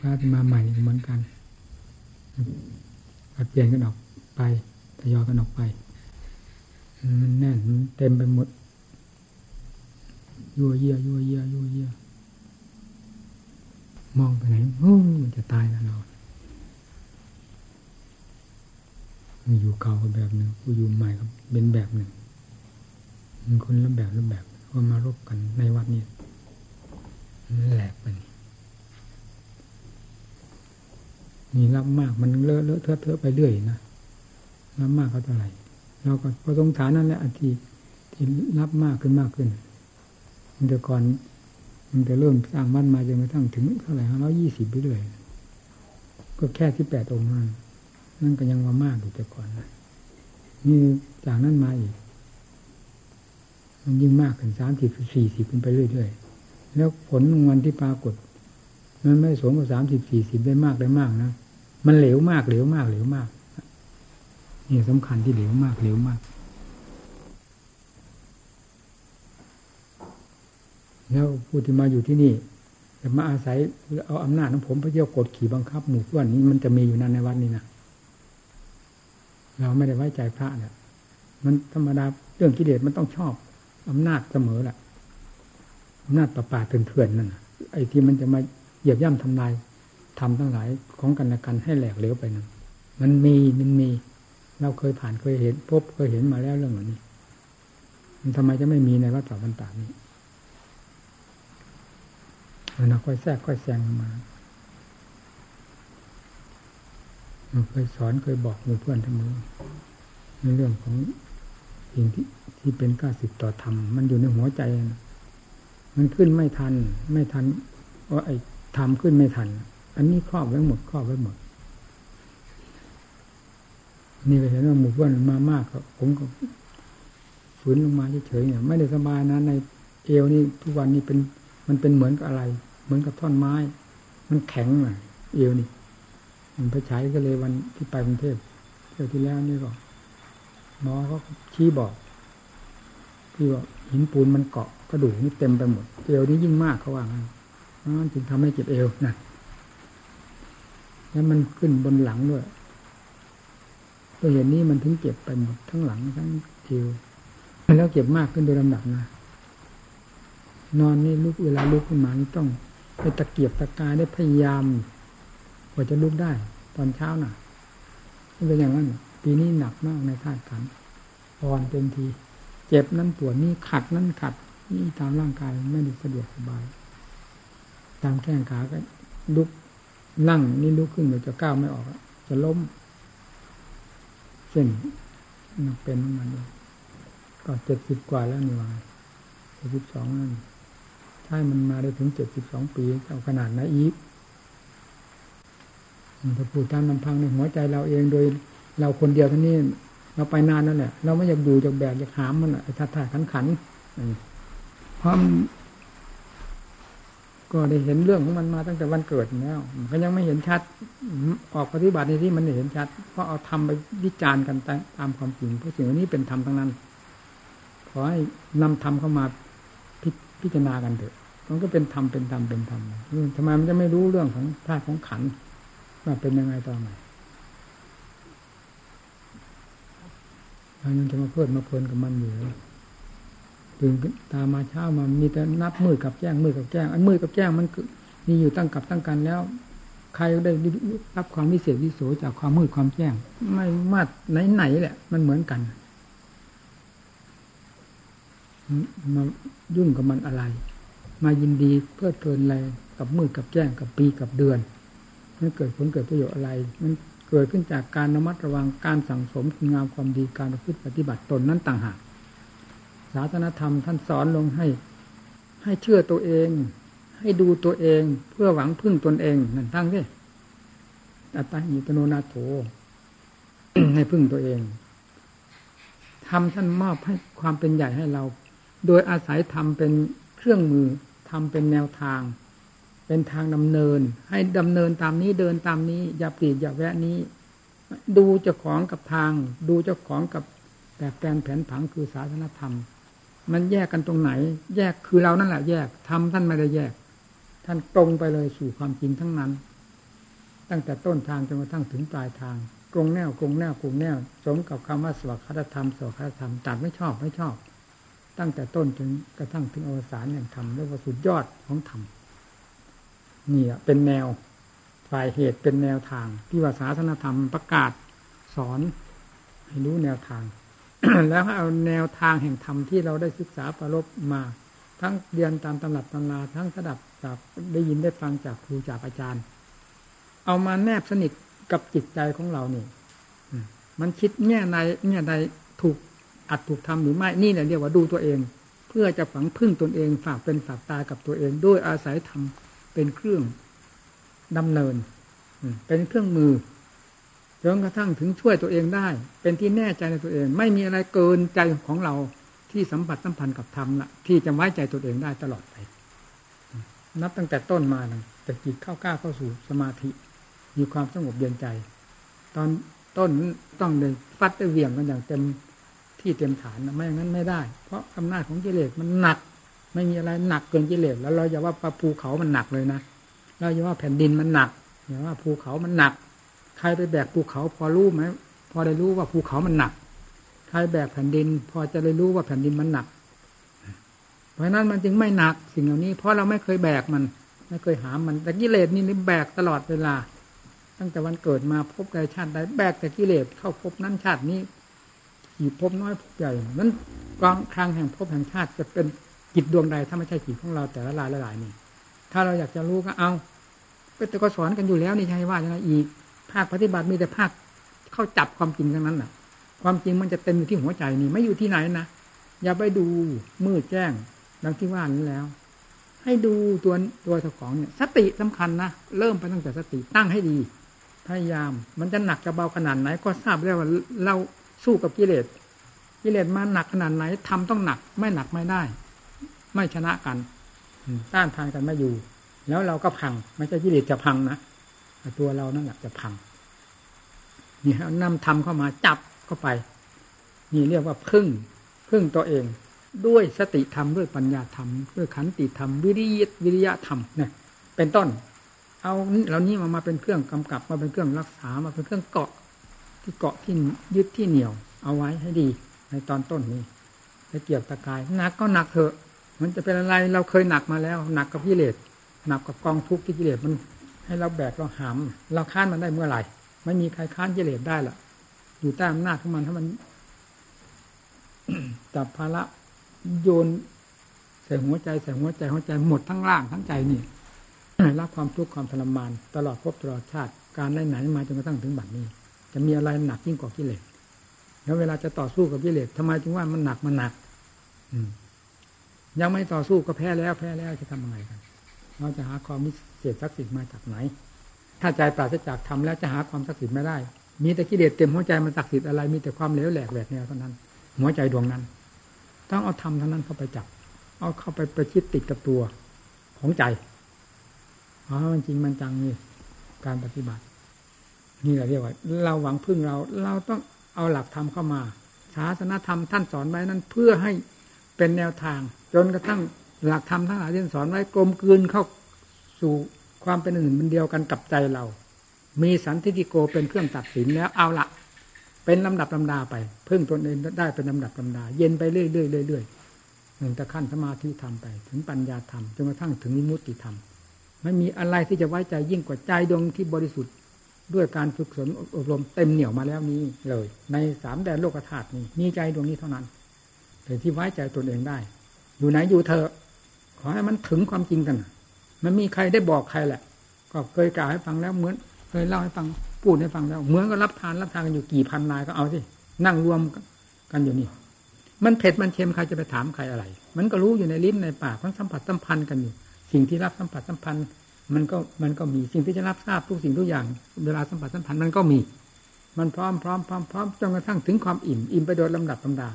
พระที่มาใหม่เหมือนกันผัดเปลี่ยนกันออกไปทยอยกันออกไปมันแน่นเต็มไปหมดยัวเยียยัวเยียยัวเยียมองไปไหนโอ้มันจะตายแล้วเราอยู่เก่าก็แบบหนึ่งกูอยู่ใหม่ก็เป็นแบบหนึ่งมันคนละแบบละแบบก็มารบกันในวัดนี้แหลกไป มีรับมากมันเลอะเลอะเทอะเทอะไปเรื่อยนะรับมากก็เท่าไหร่เราก็พอสงสารนั่นแหละอาทีที่รับมากขึ้นมากขึ้นมันแต่ก่อนมันจะเริ่มสร้างบ้านมาจนกระทั่งถึงเท่าไหร่ห้าร้อยี่สิบไปเรื่อยก็แค่ที่แปดองค์นั้นนั่นก็ยังว่ามากอยู่แต่ก่อนนะนี่จากนั้นมาอีก มันยิ่งมากขึ้นสามสิบสี่สิบขึ้นไปเรื่อยๆแล้วผลของมันที่ปรากฏมันไม่สมกับสามสิบสี่สิบได้มากได้มากนะ มันเหลวมากเหลวมากเหลวมากนี่สำคัญที่เหลวมากเหลวมาก แล้วผู้ที่มาอยู่ที่นี่จะมาอาศัยเอาอำนาจของผมพระเจ้ากดขี่บังคับ หมู่เพื่อนนี้มันจะมีอยู่นั่นในวัดนี้นะเราไม่ได้ไว้ใจพระเนี่ยมันธรรมดาเรื่องกิเลสมันต้องชอบอำนาจเสมอแหละอำนาจประปาเถื่อนๆนั่นไอ้ที่มันจะมาเหยียบย่ำทำลาย ทำทั้งหลายของกันและกันให้แหลกเหลวไปนั่นมันมีมันมี เราเคยผ่านเคยเห็น พบเคยเห็นมาแล้วเรื่องเหล่านี้ มันทำไมจะไม่มีในวัดสาบันตานี้มันค่อยแทรกค่อยแซงมาเคยสอนเคยบอกเพื่อนทั้งมือในเรื่องของสิ่งที่ที่เป็นก้าสิบต่อธรรมมันอยู่ในหัวใจ มันขึ้นไม่ทัน ไม่ทันว่าไอ้ทำขึ้นไม่ทัน อันนี้ครอบไว้หมดครอบไว้หมด นี่ก็เห็นว่าหมู่เพื่อนมามากก็ผมก็ฝืนลงมาเฉยๆเนี่ย ไม่ได้สบายนะในเอวนี่ทุกวันนี้เป็นมันเป็นเหมือนกับอะไร เหมือนกับท่อนไม้ มันแข็งอะเอวนี่มันไปใช้ก็เลยวันที่ไปกรุงเทพเที่ยวที่แล้วนี่ก็หมอเขาชี้บอกที่ว่าหินปูนมันเกาะกระดูกนี่เต็มไปหมด เอวนี่ยิ่งมากเขาว่างั้นมันจึงทำให้เจ็บเอวนะ แล้วมันขึ้นบนหลังด้วยตัวเห็นนี้มันถึงเจ็บไปหมดทั้งหลังทั้งเอวแล้วเจ็บมากขึ้นโดยลำดับนะนอนนี่ลุกเวลาลุกขึ้นมานี่ต้องไปตะเกียบตะกายได้พยายามกว่าจะลุกได้ ตอนเช้าน่ะเป็นอย่างนั้นปีนี้หนักมากในธาตุขันอ่อนเต็มที เจ็บนั้นปวดนี่ขัดนั้นขัด นี่ตามร่างกายไม่ได้สะดวกสบาย ตามแข้งขาก็ลุก นั่งนี่ลุกขึ้นเดี๋ยวจะก้าวไม่ออก จะล้มเส้นเป็นมันก็เจ็ดสิบกว่าแล้วนี่วายเจ็ดสิบสองนั่นใช่มันมาได้ถึงเจ็ดสิบสองปีเอาขนาดไหนอีกถ้าพูดตามลำพังในหัวใจเราเองโดย เราคนเดียวท่านี้เราไปนานนั่นแหละเราไม่อยากดูจากแบบอยากหามมันไอ้ท่าท่าขันขันเพราะ ก็ได้เห็นเรื่องของมันมาตั้งแต่วันเกิดแล้วก็ยังไม่เห็นชัด ออกปฏิบัติในที่มันเห็นชัดเพราะเอาทำไปวิจารณ์กันตามความจริงเพราะสิ่งนี้เป็นธรรมทั้งนั้น ขอให้นำธรรมเข้ามาพิพจารณากันเถอะ มันก็เป็นธรรมเป็นธรรมเป็นธรรมทำไมมันจะไม่รู้เรื่องของธาตุของขันว่าเป็นยังไงต่อไงมันจะมาเพื่อมาเพลินกับมันอยู่ ตื่นตามาเช้ามามีแต่นับมือกับแจ้งมือกับแจ้งอันมือกับแจ้งมันมีอยู่ตั้งกับตั้งกันแล้ว ใครได้รับความวิเศษวิโสจากความมืดความแจ้ง ไม่มาดไหนไหนแหละ มันเหมือนกันมายุ่งกับมันอะไร มายินดีเพื่อเพลินอะไรกับมืดกับแจ้งกับปีกับเดือนมันเกิดผลเกิดประโยชน์อะไร มันเกิดขึ้นจากการระมัดระวังการสั่งสมคุณงามความดีการประพฤติปฏิบัติตนนั้นต่างหาก ศาสนธรรม ท่านสอนลงให้ ให้เชื่อตัวเอง ให้ดูตัวเองเพื่อหวังพึ่งตนเองนั่นตั้งที่อัตตาหิตโนนาโถให้พึ่งตัวเองทำท่านมอบให้ความเป็นใหญ่ให้เรา โดยอาศัยทำเป็นเครื่องมือทำเป็นแนวทาง เป็นทางดำเนิน ให้ดำเนินตามนี้เดินตามนี้ อย่าปลีกอย่าแวะนี้ ดูเจ้าของกับทาง ดูเจ้าของกับแบบแปลนแผนผังคือศาสนธรรม มันแยกกันตรงไหน แยกคือเรานั่นแหละแยกทำท่านไม่ได้แยก ท่านตรงไปเลยสู่ความจริงทั้งนั้น ตั้งแต่ต้นทางจนกระทั่งถึงปลายทางกรงแนวกรงแนวกรงแนวสมกับคำว่าสวัสดิธรรมสวัสดิธรรมตัดไม่ชอบไม่ชอบ ตั้งแต่ต้นจนกระทั่งถึงอวสานแห่งธรรมเรียกว่าสุดยอดของธรรมนี่เป็นแนวฝ่ายเหตุเป็นแนวทางที่ว่าศาสนธรรมประกาศสอนให้รู้แนวทาง แล้วเอาแนวทางแห่งธรรมที่เราได้ศึกษาประลบมา ทั้งเรียนตามตำรับตำราทั้งสดับจากได้ยินได้ฟังจากครูจากอาจารย์ เอามาแนบสนิทกับจิตใจของเรานี่มันคิดแง่ในแง่ใดถูกอัดถูกทำหรือไม่นี่แหละเรียกว่าดูตัวเอง เพื่อจะฝังพึ่งตนเอง ฝากเป็นฝากตากับตัวเอง ด้วยอาศัยทำเป็นเครื่องดำเนินเป็นเครื่องมือ จนกระทั่งถึงช่วยตัวเองได้ เป็นที่แน่ใจในตัวเอง ไม่มีอะไรเกินใจของเราที่สัมผัสสัมพันธ์กับธรรมละที่จะไว้ใจตัวเองได้ตลอดไป นับตั้งแต่ต้นมานะแต่จิตเข้ากล้าเข้าสู่สมาธิ มีความสงบเย็นใจ ตอนต้นต้องเลยฟัดได้เวียงกันอย่างเต็มที่เต็มฐานนะไม่อย่างนั้นไม่ได้ เพราะอำนาจของกิเลสมันหนัก ไม่มีอะไรหนักเกินกิเลสแล้วเราอย่าว่าปะภูเขามันหนักเลยนะเราอย่าว่าแผ่นดินมันหนักอย่าว่าภูเขามันหนัก รไปแบกภูเขาพอรู้ไหมพอได้รู้ว่าภูเขามันหนัก ใครแบกแผ่นดิน พอจะได้รู้ว่าแผ่นดินมันหนัก เพราะนั้นมันจึงไม่หนักสิ่งเหล่านี้ เพราะเราไม่เคยแบกมัน ไม่เคยหามมันแต่กิเลสนี่นี่แบกตลอดเวลา ตั้งแต่วันเกิดมาพบใดชาติใดแบกแต่กิเลสเข้าพบนั้นชาตินี้กี่พบน้อยพบใหญ่นั้นกองครั้งแห่งพบแห่งชาติจะเป็นจิตดวงใดถ้าไม่ใช่จิตของเราแต่ละลายละลายนี่ถ้าเราอยากจะรู้ก็เอาแต่ก็สอนกันอยู่แล้วนี่ใช่ว่ายังไงอีก ภาคปฏิบัติมีแต่ภาคเข้าจับความจริงทั้งนั้นน่ะความจริงมันจะเต็มอยู่ที่หัวใจนี่ไม่อยู่ที่ไหนนะอย่าไปดูมืดแจ้งดังที่ว่านี้แล้ว ให้ดูตัวตัวเจ้าของเนี่ย สติสำคัญนะเริ่มไปตั้งแต่สติตั้งให้ดี พยายาม มันจะหนักจะเบาขนาดไหน ก็ทราบแล้วว่าเราสู้กับกิเลสกิเลสมาหนักขนาดไหนทำต้องหนัก ไม่หนักไม่ได้ ไม่ชนะกันต้านทานกันไม่อยู่ แล้วเราก็พังไม่ใช่กิเลสจะพังนะ ตัวเรานั่นแหละจะพังนี่นำธรรมเข้ามาจับเข้าไป นี่เรียกว่าพึ่งพึ่งตัวเอง ด้วยสติธรรมด้วยปัญญาธรรมด้วยขันติธรรมวิริยวิริยะธรรมเนี่ย เป็นต้น เอาเหล่านี้มามาเป็นเครื่องกำกับมาเป็นเครื่องรักษามาเป็นเครื่องเกาะ ที่เกาะที่ยึดที่เหนี่ยว เอาไว้ให้ดี ในตอนต้นนี้ไปเกี่ยวตะกายหนักก็หนักเถอะ มันจะเป็นอะไรเราเคยหนักมาแล้ว หนักกับกิเลสหนักกับกองทุกข์ที่กิเลสมัน ให้เราแบกเราหามเราค้านมันได้เมื่อไหร่ ไม่มีใครค้านกิเลสได้หรอกอยู่ใต้อำนาจของมันถ้ามันจับภาระโยนใส่หัวใจใส่หัวใจหัวใจหมดทั้งร่างทั้งใจนี่รับความทุกข์ความทรมาน ตลอดภพตลอดชาติ การไล่ไหนมาจนกระทั่งถึงบัดนี้ จะมีอะไรหนักยิ่งกว่ากิเลสแล้วเวลาจะต่อสู้กับกิเลสทำไมจึงว่ามันหนักมันหนัก อืยังไม่ต่อสู้ก็แพ้แล้วแพ้แล้วจะทำยังไงกันเราจะหาความมิเศ ษศักดิ์สิทธิ์มาจากไหน ถ้าใจปราศจากธรรมแล้วจะหาความศักดิ์สิทธิ์ไม่ได้ มีแต่กิเลสเต็มหัวใจมันศักดิ์สิทธิ์อะไร มีแต่ความเหลวแหลกแหวกแนวเท่านั้น หัวใจดวงนั้น ต้องเอาธรรมเท่านั้นเข้าไปจับ เอาเข้าไปประชิดติดกับตัวของใจอ๋อมันจริงมันจังนี่การปฏิบัติ นี่แหละเรียกว่า เราหวังพึ่งเรา เราต้องเอาหลักธรรมเข้ามาศาสนธรรมท่านสอนไว้นั้นเพื่อให้เป็นแนวทาง จนกระทั่งหลักธรรมทั้งหลายที่สอนไว้กลมกลืนเข้าสู่ ความเป็นอื่นเป็นเดียวกันกับใจเรา มีสันติโกเป็นเครื่องตัดสินแล้วเอาละเป็นลำดับลำดาไป เพิ่งตนเองได้เป็นลำดับลำดา เย็นไปเรื่อยๆเรื่อยๆหนึ่งต่ขั้นสมาธิธรรมไป ถึงปัญญาธรรมจนกระทั่งถึงมุติธรรมไม่มีอะไรที่จะไว้ใจยิ่งกว่าใจดวงที่บริสุทธิ์ด้วยการฝึกฝนอบรมเต็มเหนี่ยวมาแล้วนี้เลย ในสามแดนโลกธาตุนี้มีใจดวงนี้เท่านั้นเป็นที่ไว้ใจตนเองได้ อยู่ไหนอยู่เธอขอให้มันถึงความจริงกัน มันมีใครได้บอกใครแหละ ก็เคยกล่าวให้ฟังแล้วเหมือน เคยเล่าให้ฟังพูดให้ฟังแล้ว เหมือนก็รับทานรับทานกันอยู่กี่พันนายก็เอาสินั่งรวมกันอยู่นี่มันเผ็ดมันเค็มใครจะไปถามใครอะไร มันก็รู้อยู่ในลิ้นในปากมันสัมผัสสัมพันธ์กันอยู่ สิ่งที่รับสัมผัสสัมพันธ์ มันก็มันก็มีสิ่งที่จะรับทราบทุกสิ่งทุกอย่าง เวลาสัมผัสสัมพันธ์มันก็มี มันพร้อมพร้อมพร้อมพร้อมจนกระทั่งถึงความอิ่มอิ่มไปโดยลำดับลำดา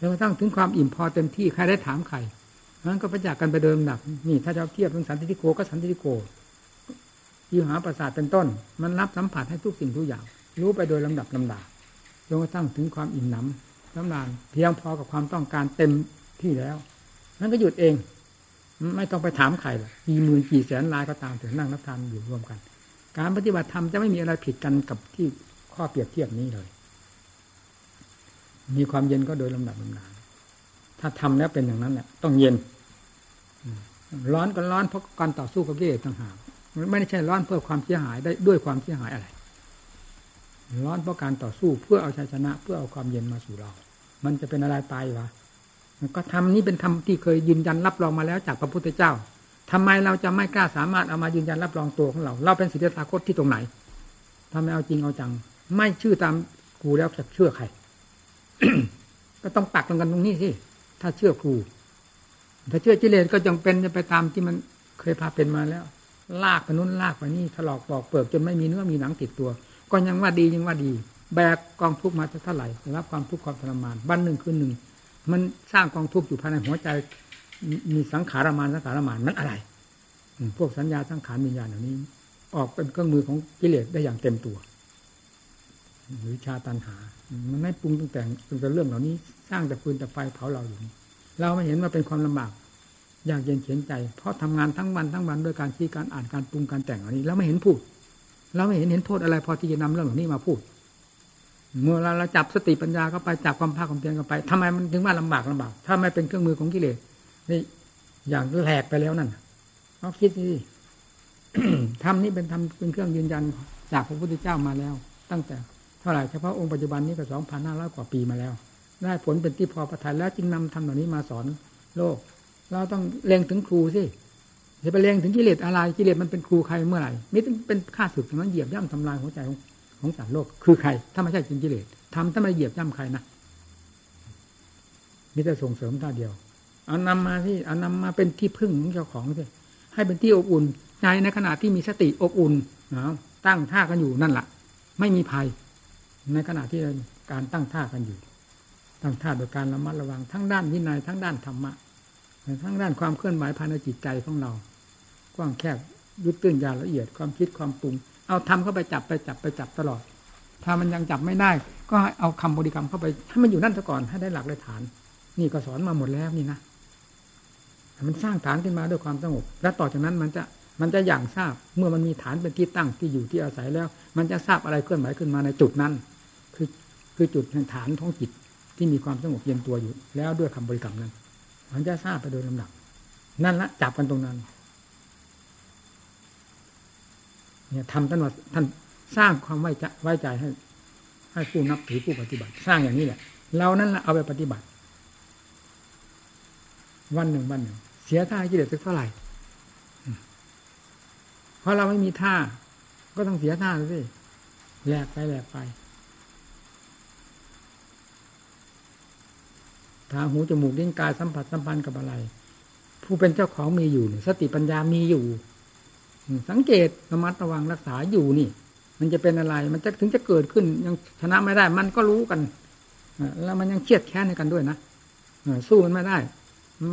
จนกระทั่งถึงความอิ่มพอเต็มที่ใครได้ถามใคร นั้นก็ประจักษ์กันไปเดิมหนักนี่ถ้าจะเทียบเป็นสันติโกก็สันติโกยิหาประสาทเป็นต้น มันรับสัมผัสให้ทุกสิ่งทุกอย่าง รู้ไปโดยลำดับลำดาจนกระทั่งถึงความอิ่มหนำน้ำนานเพียงพอกับความต้องการเต็มที่แล้ว นั้นก็หยุดเอง ไม่ต้องไปถามใครหรอกกี่หมื่นกี่แสนลายก็ตามถึงนั่งรับทานอยู่รวมกัน การปฏิบัติธรรมจะไม่มีอะไรผิดกันกับที่ข้อเปรียบเทียบนี้เลย มีความเย็นก็โดยลำดับลำดา ถ้าทำแล้วเป็นอย่างนั้นแหละต้องเย็นร้อนก็ร้อนเพราะการต่อสู้กับกิเลสต่างหากมันไม่ใช่ร้อนเพื่อความเสียหายได้ด้วยความเสียหายอะไร ร้อนเพราะการต่อสู้เพื่อเอาชัยชนะ เพื่อเอาความเย็นมาสู่เรา มันจะเป็นอะไรไปวะก็ทำนี้เป็นธรรมที่เคยยืนยันรับรองมาแล้วจากพระพุทธเจ้าทำไมเราจะไม่กล้าสามารถเอามายืนยันรับรองตัวของเรา เราเป็นสิทธิตาคตที่ตรงไหนทำไมเอาจริงเอาจัง ไม่ชื่อตามครูแล้วจะเชื่อใคร ก็ต้องปักตรงกันตรงนี้สิ ถ้าเชื่อครูถ้าเชื่อกิเลสก็จงเป็นจะไปตามที่มันเคยพาเป็นมาแล้ว ลากไปนู้นลากไปนี่ถลอกปอกเปลือกจนไม่มีเนื้อมีหนังติดตัว ก็ยังว่าดียังว่าดี แบกกองทุกข์มาจะเท่าไหร่รับความทุกข์ความทรมานวันหนึ่งคืนหนึ่ง มันสร้างกองทุกข์อยู่ภายในหัวใจ มีสังขารมานสังขารมานมันอะไรพวกสัญญาสังขารวิญญาณเหล่านี้ ออกเป็นเครื่องมือของกิเลสได้อย่างเต็มตัวหรือชาตันหา มันไม่ปรุงแต่งเป็นเรื่องเหล่านี้ สร้างแต่ฟืนแต่ไฟเผาเราอยู่เราไม่เห็นว่าเป็นความลำบากอยากเย็นเขียนใจ เพราะทำงานทั้งวันทั้งวันด้วยการคิดการอ่านการปรุงการแต่งอันนี้เราไม่เห็นพูดเราไม่เห็นเห็นโทษอะไร พอที่จะนำเรื่องเหล่านี้มาพูด เมื่อเราจับสติปัญญาเข้าไปจับความภาคความเพียรเข้าไปทำไมมันถึงว่าลำบากลำบาก ถ้าไม่เป็นเครื่องมือของกิเลสนี่อย่างแหลกไปแล้วนั่นเอาคิดสิทำนี้เป็นทำเป็นเครื่องยืนยันจากพระพุทธเจ้ามาแล้ว ตั้งแต่ เท่าไหร่เฉพาะองค์ปัจจุบันนี้ก็สองพันห้าร้อยกว่าปีมาแล้ว ได้ผลเป็นที่พอประทานแล้วจึงนำทำเหล่านี้มาสอนโลก เราต้องเล็งถึงครูสิจะไปเล็งถึงกิเลสอะไรกิเลสมันเป็นครูใครเมื่อไหร่ม่ต้องเป็นข้าศึกนั้นเหยียบย่ำทำลายหัวใจของของสัตว์โลกคือใคร ถ้าไม่ใช่จริงกิเลสทำถ้าไม่เหยียบย่ำใครนะมีแต่ส่งเสริมท่าเดียว เอานำมาที่เอานำมาเป็นที่พึ่งของเจ้าของสิให้เป็นที่อบอุ่นใจในขณะที่มีสติอบอุ่นนะตั้งท่ากันอยู่นั่นแหละไม่มีภัย ในขณะที่การตั้งท่ากันอยู่ ตั้งท่าโดยการระมัดระวัง ทั้งด้านวินัยทั้งด้านธรรมะทั้งด้านความเคลื่อนไหวภายในจิตใจของเรา กว้างแคบยุบตื้นยาละเอียดความคิดความปรุง เอาทำเข้าไปจับไปจับไปจับตลอด ถ้ามันยังจับไม่ได้ ก็เอาคำบริกรรมเข้าไปให้มันอยู่นั่นซะก่อนให้ได้หลักได้ฐาน นี่ก็สอนมาหมดแล้วนี่นะมันสร้างฐานขึ้นมาด้วยความสงบและต่อจากนั้นมันจะมันจะอย่างทราบเมื่อมันมีฐานเป็นที่ตั้งที่อยู่ที่อาศัยแล้ว มันจะทราบอะไรเคลื่อนไหวขึ้นมาในจุดนั้น คือจุดแห่งฐานท้องจิตที่มีความสงบเย็นตัวอยู่ แล้วด้วยคำบริกรรมนั้น มันจะทราบไปโดยลำดับ นั่นละจับกันตรงนั้น เนี่ยทำท่านว่าท่านสร้างความไว้ใจไว้ใจให้ ให้ผู้นับถือผู้ปฏิบัติ สร้างอย่างนี้แหละเรานั่นละเอาไปปฏิบัติ วันหนึ่งวันหนึ่ง เสียท่ากิเลสสักเท่าไหร่เพราะเราไม่มีท่า ก็ต้องเสียท่าสิแหลกไปแหลกไป ตาหูจมูกลิ้นกายสัมผัสสัมพันธ์กับอะไร ผู้เป็นเจ้าของมีอยู่สติปัญญามีอยู่ สังเกตระมัดระวังรักษาอยู่นี่ มันจะเป็นอะไร มันจะถึงจะเกิดขึ้น ยังชนะไม่ได้ มันก็รู้กันแล้วมันยังเครียดแค้นในกันด้วยนะสู้มันไม่ได้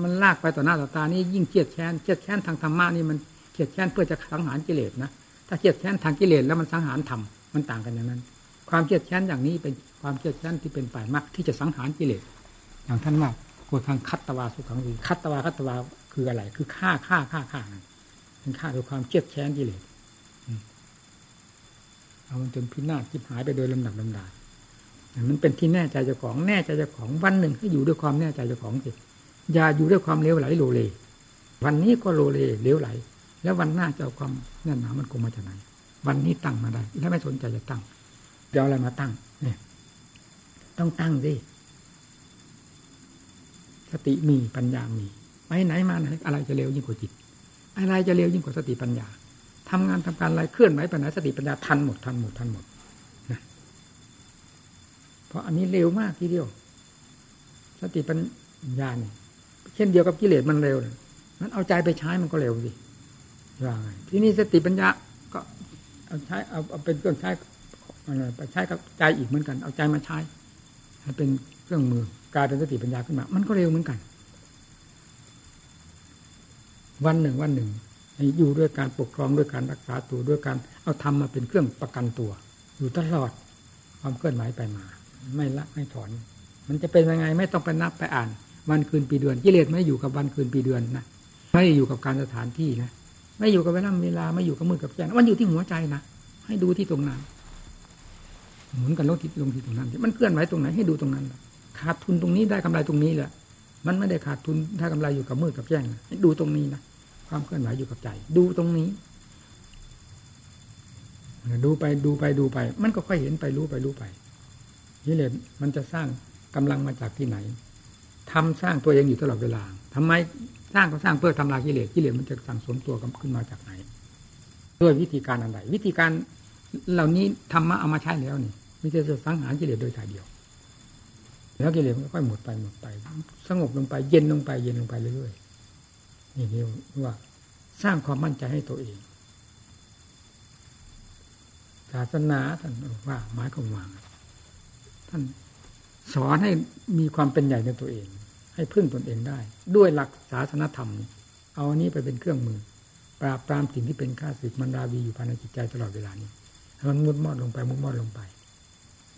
มันลากไปต่อหน้าต่อตานี่ยิ่งเครียดแค้นเครียดแค้นทางธรรมะนี่มันเครียดแค้นเพื่อจะสังหารกิเลสนะถ้าเครียดแค้นทางกิเลสแล้วมันสังหารธรรมมันต่างกันอย่างนั้น ความเครียดแค้นอย่างนี้เป็นความเครียดแค้นที่เป็นฝ่ายมรรคที่จะสังหารกิเลส อย่างท่านว่าโกทางคัตตวาสุขังวีคัตตวาคัตตวาคืออะไร คือฆ่าฆ่าฆ่าฆ่าเป็นฆ่าด้วยความเครียดแค้นกิเลสเอามันจนพินาศจิบหายไปโดยลำดับลำดามันเป็นที่แน่ใจเจ้าของแน่ใจเจ้าของวันหนึ่งให้อยู่ด้วยความแน่ใจเจ้าของสิอย่าอยู่ด้วยความเลวไหลโลเล วันนี้ก็โลเลเลวไหล แล้ววันหน้าจะเอาความแน่นหนามันคงมาจากไหนวันนี้ตั้งมาได้ แล้วไม่สนใจจะตั้งเดี๋ยวอะไรมาตั้งเนี่ยต้องตั้งสิ สติมีปัญญามีไปไหนมาไหนอะไรจะเร็วยิ่งกว่าจิต อะไรจะเร็วยิ่งกว่าสติปัญญาทำงานทำการอะไรเคลื่อนไหวไปไหนสติปัญญาทันหมดทันหมดทันหมดนะเพราะอันนี้เร็วมากทีเดียว สติปัญญาเนี่ยเช่นเดียวกับกิเลสมันเร็วนั้นเอาใจไปใช้มันก็เร็วสิว่าไงทีนี้สติปัญญาก็เอาใช้เอาเอาเป็นเครื่องใช้ไปใช้กับใจอีกเหมือนกัน เอาใจมาใช้ให้เป็นเครื่องมือ ลายเป็นสติปัญญาขึ้นมา มันก็เร็วเหมือนกัน วันหนึ่งวันหนึ่งอยู่ด้วยการปกครองด้วยการรักษาตัวด้วยการเอาทำมาเป็นเครื่องประกันตัว อยู่ตลอดความเคลื่อนไหวไปมา ไม่ละไม่ถอน มันจะเป็นยังไงไม่ต้องไปนับไปอ่าน วันคืนปีเดือนกิเลสไม่อยู่กับวันคืนปีเดือนนะไม่อยู่กับการสถานที่นะไม่อยู่กับเวลาเวลาไม่อยู่กับมือกับแขนมันอยู่ที่หัวใจนะให้ดูที่ตรงนั้นหมุนกันลงที่ลงที่ตรงนั้น มันเคลื่อนไหวตรงไหนให้ดูตรงนั้น ขาดทุนตรงนี้ได้กำไรตรงนี้แหละ มันไม่ได้ขาดทุนถ้ากำไรอยู่กับมือกับแจ้งดูตรงนี้นะความเคลื่อนไหวอยู่กับใจ ดูตรงนี้ดูไปดูไปดูไป มันก็ค่อยเห็นไปรู้ไปรู้ไปนี่เลยมันจะสร้างกำลังมาจากที่ไหนทำสร้างตัวเองอยู่ตลอดเวลาทำไมสร้างก็สร้างเพื่อทำลายกิเลสกิเลสมันจะสั่งสมตัวขึ้นมาจากไหน ด้วยวิธีการอะไรวิธีการเหล่านี้ธรรมะเอามาใช้แล้วนี่มิจะสังหารกิเลสโดยถ่ายเดียว แล้วกิเลสมันก็ค่อยหมดไปหมดไป สงบลงไปเย็นลงไปเย็นลงไปเรื่อยๆนี่เรียกว่า สร้างความมั่นใจให้ตัวเอง ศาสนาท่านว่าหมายความว่าท่านสอนให้มีความเป็นใหญ่ในตัวเอง ให้พึ่งตนเองได้ ด้วยหลักศาสนธรรม เอาอันนี้ไปเป็นเครื่องมือ ปราบปรามสิ่งที่เป็นข้าศึกมันราวีอยู่ภายในจิตใจตลอดเวลานี้มันมุดมอดลงไปมุดมอดลงไป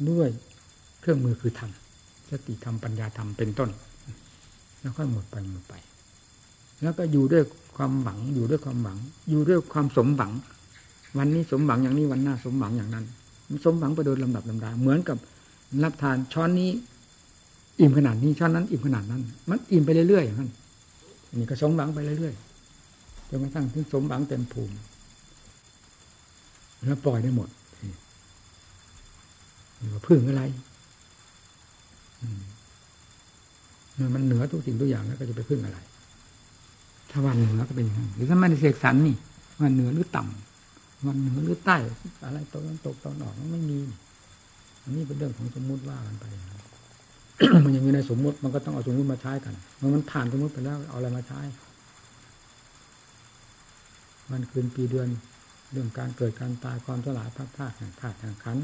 ด้วยเครื่องมือคือธรรม สติธรรมปัญญาธรรมเป็นต้น แล้วค่อยหมดไปหมดไป แล้วก็อยู่ด้วยความหวังอยู่ด้วยความหวัง อยู่ด้วยความสมหวัง วันนี้สมหวังอย่างนี้วันหน้าสมหวังอย่างนั้น สมหวังไปโดยลำดับลำดาเหมือนกับรับทานช้อนนี้อิ่มขนาดนี้ช้อนนั้นอิ่มขนาดนั้น มันอิ่มไปเรื่อยๆอย่างนั้นนี่ก็สมหวังไปเรื่อยๆจนกระทั่งถึงสมหวังเต็มภูมิ แล้วปล่อยได้หมดนี่ว่าพึ่งอะไร มันเหนือทุกสิ่งทุกอย่างแล้วก็จะไปพึ่งอะไร ถ้าวันเหนือก็เป็นอย่างนั้นหรือถ้าไม่ได้เสกสรรนี่วันเหนือหรือต่ำวันเหนือหรือใต้ อะไรตกตกตอนออกมันไม่มี อันนี้เป็นเรื่องของสมมุติว่ากันไปมันยังอยู่ในสมมุติมันก็ต้องเอาสมมุติมาใช้กันเมื่อมันผ่านสมมุติไปแล้วเอาอะไรมาใช้วันคืนปีเดือนเรื่องการเกิดการตายความสลายพักผ้าแห่งธาตุแห่งขัน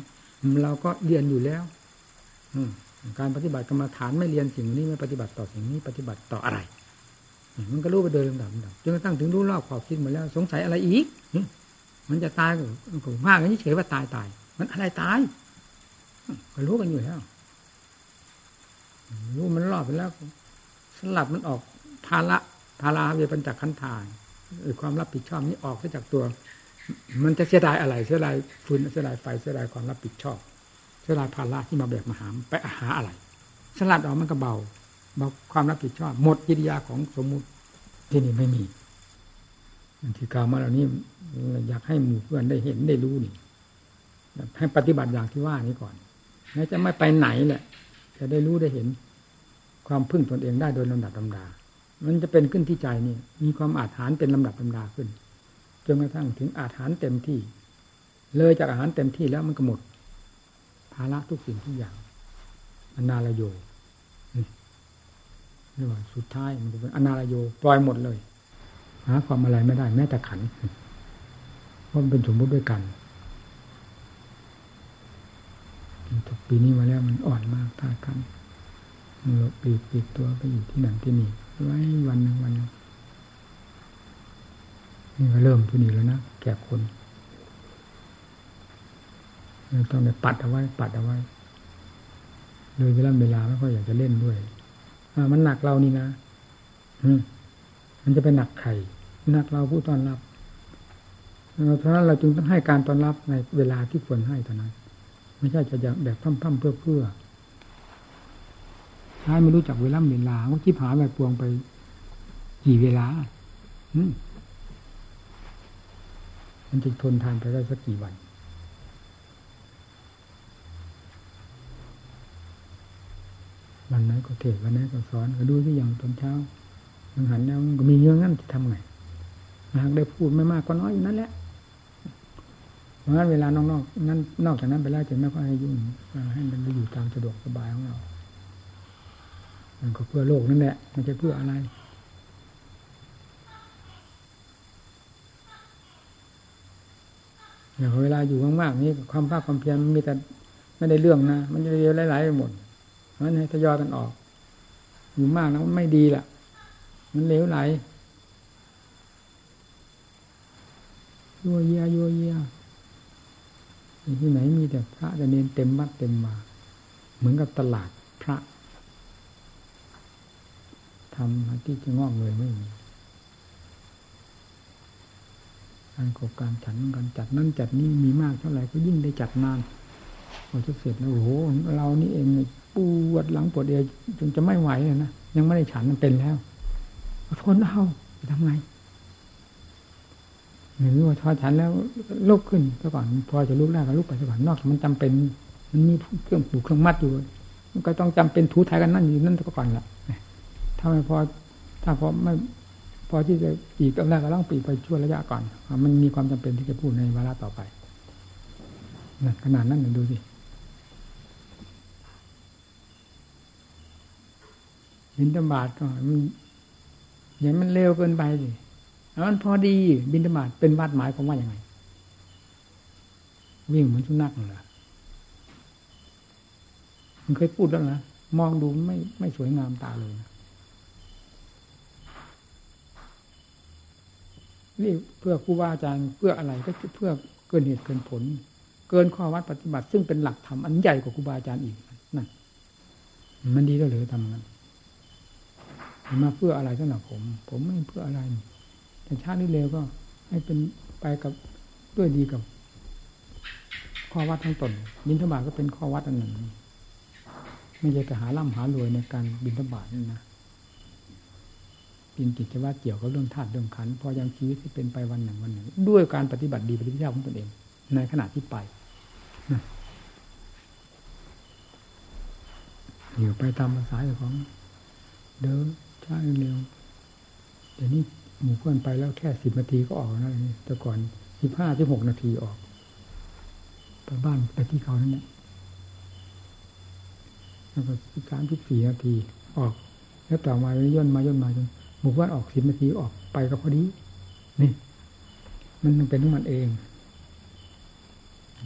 เราก็เรียนอยู่แล้ว อื การปฏิบัติกรรมฐานไม่เรียนสิ่งนี้ไม่ปฏิบัติต่อสิ่งนี้ปฏิบัติต่ออะไร มันก็รู้ไปโดยลำดับจนกระทั่งถึงรู้รอบขอบคิดมาแล้ว สงสัยอะไรอีก มันจะตายก็มากนี้เฉยว่าตายตาย มันอะไรตายก็รู้กันอยู่แล้วรู้มันรอบไปแล้วสลับมันออกภาระภาระเวปัญจขันธานความรับผิดชอบนี้ออกจากตัว มันจะเสียดายอะไรเสียดายฟืนเสียดายไฟเสียดายความรับผิดชอบ เสียดายภาระที่มาแบกมาหาม ไปหาอะไร สลัดออกมันก็เบาเบาความรับผิดชอบ หมดกิริยาของสมมุติที่นี่ไม่มีที่กล่าวมาเหล่านี้อยากให้หมู่เพื่อนได้เห็นได้รู้นี่ให้ปฏิบัติอย่างที่ว่านี้ก่อนแม้จะไม่ไปไหนแหละ จะได้รู้ได้เห็น ความพึ่งตนเองได้โดยลำดับลำดา มันจะเป็นขึ้นที่ใจนี่ มีความอาถรรพ์เป็นลำดับลำดาขึ้นจนกระทั่งถึงอาถรรพ์เต็มที่ เลยจากอาหารเต็มที่แล้วมันก็หมด ภาระทุกสิ่งทุกอย่างอนาลโยนี่ว่าสุดท้ายมันจะเป็นอนาลโยปล่อยหมดเลยหาความอะไรไม่ได้ แม้แต่ขันเพราะมันเป็นสมมติด้วยกันถูกปีนี้มาแล้วมันอ่อนมากท่ากันมันหลบปีกปีกตัวไปอยู่ที่นั่นที่นี่ไว้วันหนึ่งวันนึงนี่ก็เริ่มที่นี่แล้วนะแก่คน ต้องไปปัดเอาไว้ ปัดเอาไว้เลยเวลาเวลาไม่ค่อยอยากจะเล่นด้วยอ่ามันหนักเรานี่นะอืมันจะไปหนักใครหนักเราผู้ต้อนรับเพราะฉะนั้นเราจึงต้องให้การต้อนรับในเวลาที่ควรให้เท่านั้น ไม่ใช่จะแบบพั่มเพื่อเพื่อใช้ไม่รู้จักเวลาเวลาว่าชิบหาแบบปวงไปกี่เวลา อืมันจะทนทานไปได้สักกี่วัน วันไหนก็เทศวันไหนก็สอนก็ดูที่อย่างตอนเช้ามันหันแล้วก็มีเยอะงั้นจะทำไงหากได้พูดไม่มากก็น้อยนั่นแหละเพราะงั้นเวลานอกๆนั้นนอกจากนั้นไปแล้วจะไม่ค่อยให้ยุ่งให้มันไปอยู่ตามสะดวกสบายของเรา มันก็เพื่อโลกนั่นแหละมันจะเพื่ออะไรอย่างเวลาอยู่มากๆนี้ความภาคความเพียรมันมีแต่ไม่ได้เรื่องนะมันจะเยอะหลายๆไปหมด นั้นให้ทยอยกันออก อยู่มากนะมันไม่ดีล่ะ มันเลวไหลยัวเยียยัวเยียที่ไหนมีแต่พระจะเนนเต็มวัดเต็มมา เหมือนกับตลาดพระทำที่จะงอกเลยไม่มีการขบการฉันกันจัดนั่นจัดนี่มีมากเท่าไหร่ก็ยิ่งได้จัดนานพอจะเสร็จแล้วโอ้โหเรานี่เอง ปวดหลังปวดเอวจนจะไม่ไหวนะยังไม่ได้ฉันมันเป็นแล้วทนเอาจะทำไงหรือว่าทอฉันแล้วลุกขึ้นซะก่อนพอจะลุกได้ก็ลุกไปซะก่อนนอกจากมันจำเป็น มันมีเครื่องปลูกเครื่องมัดอยู่ มันก็ต้องจำเป็นทูไทยกันนั่นอยู่นั่นก็ก่อนละถ้าไม่พอถ้าพอไม่พอที่จะอีกก็แรกก็ต้องปีกไปช่วระยะก่อน มันมีความจำเป็นที่จะพูดในวาระต่อไปขนาดนั้นดูสิ บินธบาตก็มันอย่างมันเร็วเกินไปสิมันพอดีบินธบาตเป็นวัดหมายของว่าอย่างไง วิ่งเหมือนสุนัขเหรอมันเคยพูดแล้วนะมองดูไม่ไม่สวยงามตาเลยนะนี่เพื่อครูบาอาจารย์เพื่ออะไรก็เพื่อเกินเหตุเกินผล เกินข้อวัดปฏิบัติ ซึ่งเป็นหลักธรรมอันใหญ่กว่าครูบาอาจารย์อีกนั่นมันดีแล้วหรือทำงั้น มาเพื่ออะไรสำหรับผม ผมไม่เพื่ออะไร แต่ชาตินี้เร็วก็ ให้เป็นไปกับด้วยดีกับ ข้อวัดทั้งตนบินทบาทก็เป็นข้อวัดอันหนึ่ง ไม่ใช่ไปหาล่ำหารวยในการบินทบาทนี่นะเป็นกิจวัตรเกี่ยวกับเรื่องธาตุเรื่องขันพอยังชีวิตที่เป็นไปวันหนึ่งวันหนึ่ง ด้วยการปฏิบัติดีปฏิบัติชอบของตนเอง ในขณะที่ไปอยู่ไปตามภาษาของเดิน ช้าเร็วเดี๋ยวนี้หมู่เพื่อนไปแล้วแค่สิบนาทีก็ออกนะแต่ก่อนสิบห้าสิบหกนาทีออกไปบ้านไปที่เขานั่นแหละแล้วก็สิบสามสิบสี่นาทีออก แล้วต่อมาย่นมาย่นมาจนหมู่เพื่อนออกสิบนาทีออกไปก็พอดีนี่ มันเป็นของมันเอง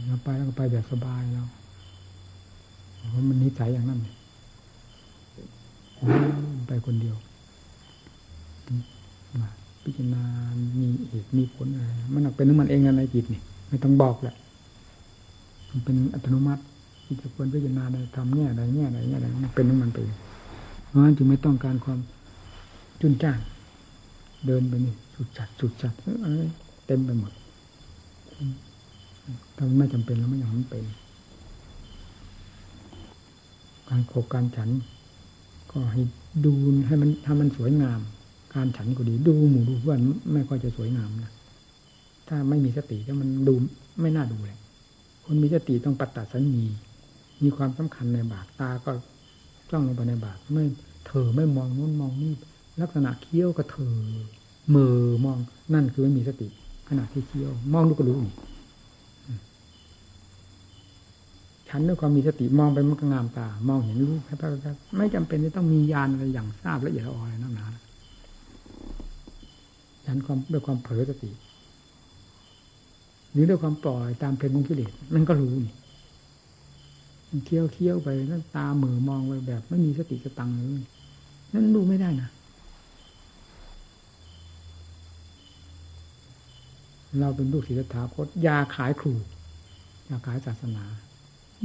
เราไปแล้วก็ไปแบบสบายแล้วเพราะมันนิสัยอย่างนั้นไปคนเดียว พิจารณา มีเหตุมีผลอะไรมันเป็นของมันเองในจิตนี่ไม่ต้องบอกแหละ มันเป็นอัตโนมัติที่จะควรพิจารณาในทำแง่ใดแง่ใดแง่ใดมันเป็นของมันไปเพราะฉะนั้นจึงไม่ต้องการความจุนจ้าง เดินไปนี่สุดจัดสุดจัดเต็มไปหมดถ้าไม่จำเป็นแล้วไม่อย่างนั้นเป็น การโคการฉัน ก็ให้ดูให้มันถ้ามันสวยงาม การฉันก็ดี ดูหมู่ดูเพื่อนไม่ค่อยจะสวยงามนะถ้าไม่มีสติก็มันดูไม่น่าดูเลยคนมีสติต้องปัตตสัญญีมีความสำคัญในบาทตาก็จ้องลงไปในบาทไม่เถอไม่มองนู้นมองนี่ลักษณะเคี้ยวก็เถอมือมองนั่นคือไม่มีสติ ขณะที่เคี้ยว มองดูก็รู้นี่ฉันด้วยความมีสติมองไปมันก็งามตา มองเห็นรูปแค่ๆไม่จำเป็นจะต้องมียานอะไรอย่างทราบละเอียดละอออะไรนั่นนะ ฉันความด้วยความเผลอสติหรือด้วยความปล่อยตามเพลงของกิเลสมันก็รู้นี่เคี้ยวเคี้ยวไปนั่นตาเหมือมองไปแบบ ไม่มีสติสตังเลยนั่นดูไม่ได้นะเราเป็นลูกศิษย์ถาคตยาขายครูยาขายศาสนา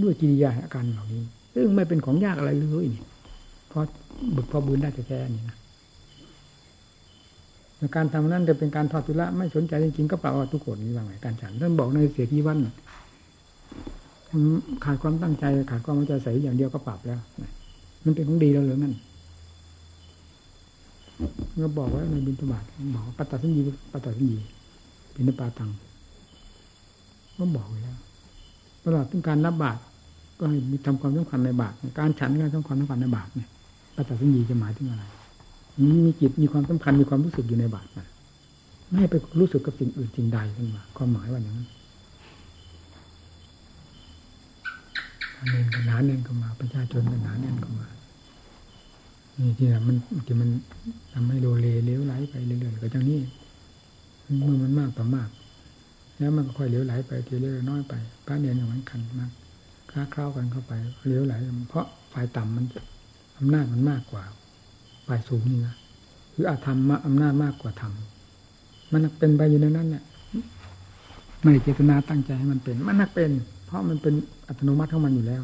ด้วยกิริยาอาการเหล่านี้ ซึ่งไม่เป็นของยากอะไรเลยนี่เพราะบุตรพอบุญได้แท้ๆนี่นะ การทำนั้นจะเป็นการทอดทุละไม่สนใจจริงๆก็เปล่าทุกคนนี่ว่าไงการฉันท่านบอกในเสียทีวันขาดความตั้งใจขาดความมั่นใจใส่อย่างเดียวก็ปรับแล้วมันเป็นของดีแล้วหรือนั่นก็บอกว่าในบินตบาทบอปัตตสัญญีปัตตสัญญีบินปาตังก็บอกไว้แล้วตลอดถึงการรับบาตรก็ให้มีทำความสำคัญในบาตรการฉันการทำความสำคัญในบาตรเนี่ยปัตตสัญญีจะหมายถึงอะไร มีจิตมีความสำคัญมีความรู้สึกอยู่ในบาตรนะไม่ไปรู้สึกกับสิ่งอื่นสิ่งใดขึ้นมาความหมายว่าอย่างนั้นเนกันหนาเน่นก็มาประชาชนกันหนาเน่นก็มานี่ที่นะมันที่มันทำให้โลเลเลี้ยวไหลไปเรื่อยๆก็จังนี้เมื่อมันมากต่อมาก แล้วมันก็ค่อยเลี้ยวไหลไปทีเรื่อยน้อยไปพระเนียนอย่างนั้นกันมากค้าเข้าวกันเข้าไปเลี้ยวไหล เพราะฝ่ายต่ำมันอำนาจมันมากกว่า ฝ่ายสูงนี่นะคืออาธรรมอำนาจมากกว่าธรรมมันเป็นไปอยู่ในนั้นแหละไม่เจตนาตั้งใจให้มันเป็น มันนักเป็น เพราะมันเป็นอัตโนมัติของมันอยู่แล้ว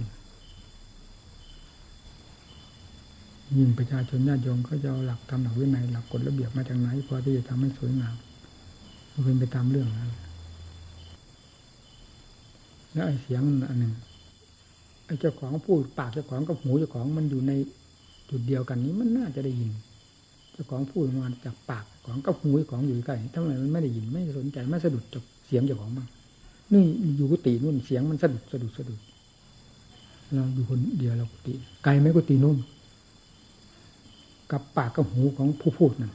ยิ่งประชาชนญาติโยมเขาจะเอาหลักทำหลักวินัยหลักกฎระเบียบมาจากไหนพอที่จะทำให้สวยงามมันเป็นไปตามเรื่องแล้วแล้วไอ้เสียงอันหนึ่งไอ้เจ้าของพูดปากเจ้าของกับหูเจ้าของมันอยู่ใน จุดเดียวกันนี้มันน่าจะได้ยินเจ้าของพูดมาจากปากของกับหูของอยู่ใกล้ทำไมมันไม่ได้ยินไม่สนใจไม่สะดุดจากเสียงเจ้าของบ้างนี่อยู่กุฏินู่นเสียงมันสะดุดสะดุดสะดุดเราอยู่คนเดียวเรากุฏิไกลไหมกุฏินู่นกับปากกับหูของผู้พูดนั่น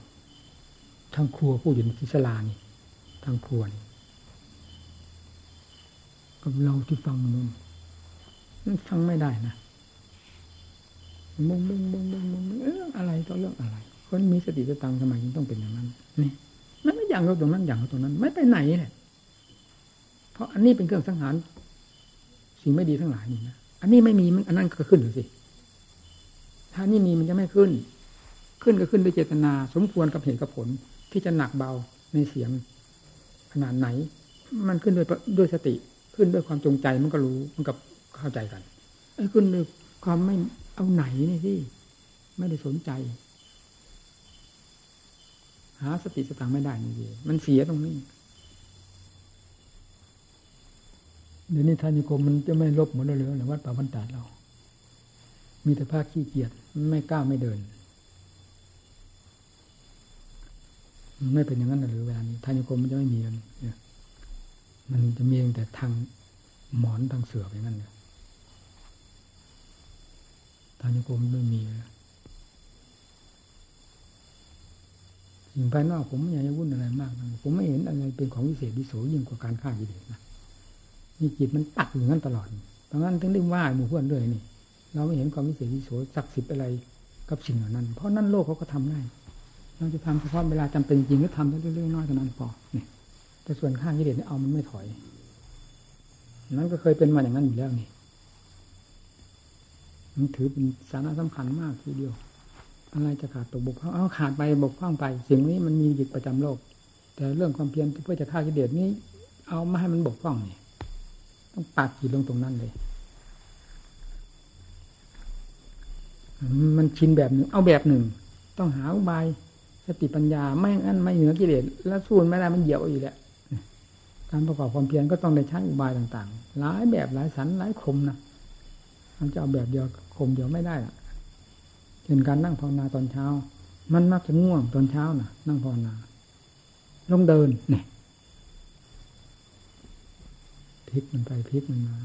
ทางครัวผู้อยู่ในทิศลานี่ทางครัวนี่กับเราที่ฟังนู่นมันฟังไม่ได้นะ มึงมึงมึงมึงมึงเอออะไรต่อเรื่องอะไรคนมีสติสตังสมันต้องเป็นอย่างนั้นนี่มันไม่อย่างเราตรงนั้นอย่างเราตรงนั้น ไม่ไปไหนเนี่ยเพราะอันนี้เป็นเครื่องสังหาร สิ่งไม่ดีทั้งหลายนี่นะอันนี้ไม่มีมันอันนั้นก็ขึ้นสิถ้านี่มีมันจะไม่ขึ้น ขึ้นก็ขึ้นด้วยเจตนา สมควรกับเหตุกับผล ที่จะหนักเบาในเสียงขนาดไหน มันขึ้นด้วยด้วยสติ ขึ้นด้วยความจงใจมันก็รู้มันกับเข้าใจกันไอ้ขึ้นด้วยความไม่ เอาไหนนี่ที่ไม่ได้สนใจ หาสติสตังไม่ได้นี่ดีมันเสียตรงนี้เดี๋ยวนี้ทานิคมมันจะไม่ลบหมือนเรือหรือวัดป่าพันตาเรา มีแต่ภาคขี้เกียจไม่กล้าไม่เดิน ไม่เป็นอย่างนั้นหรือเวลานี้ทานิคมมันจะไม่มีเนี่ยมันจะมีแต่ทางหมอนทางเสืออย่างนั้นเลยานิคมไม่มีสิ่งภายนอกผมไม่อยากจะวุ่นอะไรมาก ผมไม่เห็นอะไรเป็นของวิเศษวิโสยิ่งกว่าการฆ่ากิเลสนะนี่จิตมันตักอยู่งั้นตลอดเพราะงั้นถึงได้ว่าหมู่เพื่อนเลยนี่ เราไม่เห็นความวิเศษวิโสศักดิ์สิทธิ์อะไรกับสิ่งเหล่านั้น เพราะนั่นโลกเขาก็ทำได้ เราจะทำเฉพาะเวลาจำเป็นจริงก็ทำได้เรื่องน้อยเท่านั้นพอเนี่ยแต่ส่วนข้างกิเลสเนี่ยเอามันไม่ถอย นั้นก็เคยเป็นมาอย่างนั้นอยู่แล้วนี่ มันถือเป็นสาระสำคัญมากทีเดียว อะไรจะขาดตกบกพร่องเอาขาดไปบกพร่องไป สิ่งนี้มันมีอยู่ประจำโลก แต่เรื่องความเพียรเพื่อจะฆ่ากิเลสนี้ เอาไม่ให้มันบกพร่องนี่ต้องปาดขีดลงตรงนั้นเลยมันชินแบบหนึ่ง เอาแบบหนึ่ง ต้องหาอุบายสติปัญญาไม่งั้นไม่เหนือกิเลสแล้วสู้ไม่ได้มันเหยียบอยู่แล้วการประกอบความเพียรก็ต้องได้ใช้อุบายต่าง ๆ หลายแบบหลายสันหลายคมนะ มันจะเอาแบบเดียวคมเดียวไม่ได้ล่ะเช่นการนั่งภาวนาตอนเช้า มันมักจะง่วงตอนเช้านะนั่งภาวนาลงเดินเนี่ยพลิกมันไปพลิกมันมา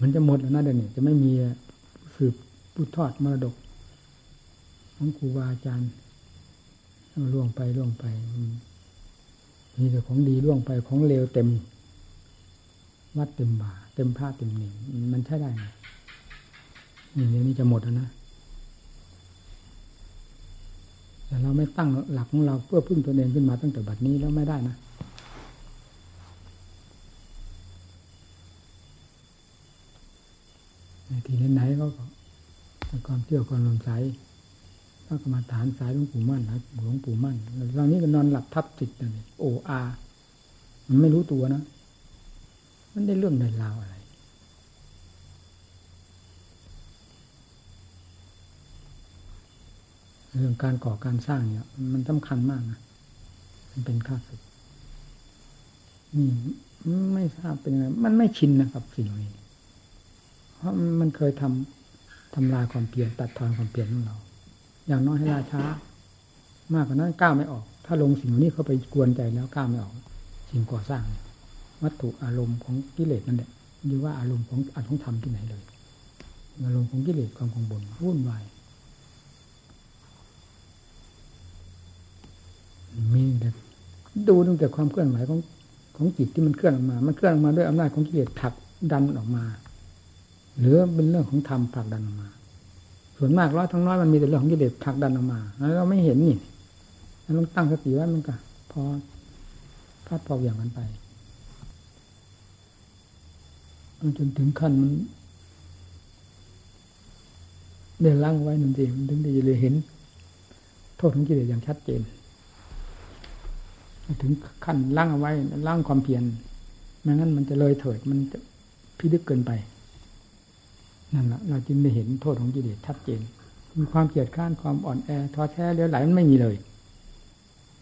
มันจะหมดแล้วนะเดี๋ยวนี้จะไม่มีสืบพุททอดมรดกของครูบาอาจารย์ล่วงไปล่วงไปมีแต่ของดีล่วงไปของเลวเต็ม วัดเต็มบาเต็มผ้าเต็มหนึ่งมันใช่ได้ไหมนี่เดียวนี้จะหมดแล้วนะแต่เราไม่ตั้งหลักของเราเพื่อพึ่งตนเองขึ้นมาตั้งแต่บัดนี้แล้วไม่ได้นะที่ไหนๆก็ความเที่ยวความลมใสพระกรรมฐานสายหลวงปู่มั่นนะหลวงปู่มั่นเรานี้ก็นอนหลับทับจิตเลยโออา มันไม่รู้ตัวนะ มันได้เรื่องในราวอะไร เรื่องการก่อการสร้างเนี่ย มันสำคัญมากนะมันเป็นข้าศึกนี่ไม่ทราบเป็นไงมันไม่ชินนะครับสิ่งนี้ เพราะมันเคยทำทำลายความเปลี่ยนตัดทอนความเปลี่ยนของเรา อย่างน้อยให้ลาช้า มากกว่านั้นก้าวไม่ออก ถ้าลงสิ่งนี้เข้าไปกวนใจแล้วก้าวไม่ออก สิ่งก่อสร้าง วัตถุอารมณ์ของกิเลสนั่นแหละหรือว่าอารมณ์ของอัตของธรรมที่ไหนเลยอารมณ์ของกิเลสความกังวลวุ่นวายมีแต่ดูตั้งแต่ความเคลื่อนไหวของของจิตที่มันเคลื่อนออกมา มันเคลื่อนออกมาด้วยอำนาจของกิเลสผลักดันออกมา หรือเป็นเรื่องของธรรมผลักดันออกมา ส่วนมากร้อยทั้งน้อยมันมีแต่เรื่องของกิเลสผลักดันออกมา แล้วเราไม่เห็นนี่เราต้องตั้งสติไว้มันก็พอพลาดพออย่างนั้นไป จนถึงขั้นมันเดินล่างไว้นั่นเองถึงได้เลยเห็น โทษของกิเลสอย่างชัดเจน ถึงขั้นล่างเอาไว้ล่างความเพียรไม่งั้นมันจะเลยเถิดมันจะพิลึกเกินไปนั่นแหละเราจึงได้เห็นโทษของกิเลสชัดเจน มีความเกลียดข้านความอ่อนแอท้อแท้เลี้ยวไหลมันไม่มีเลย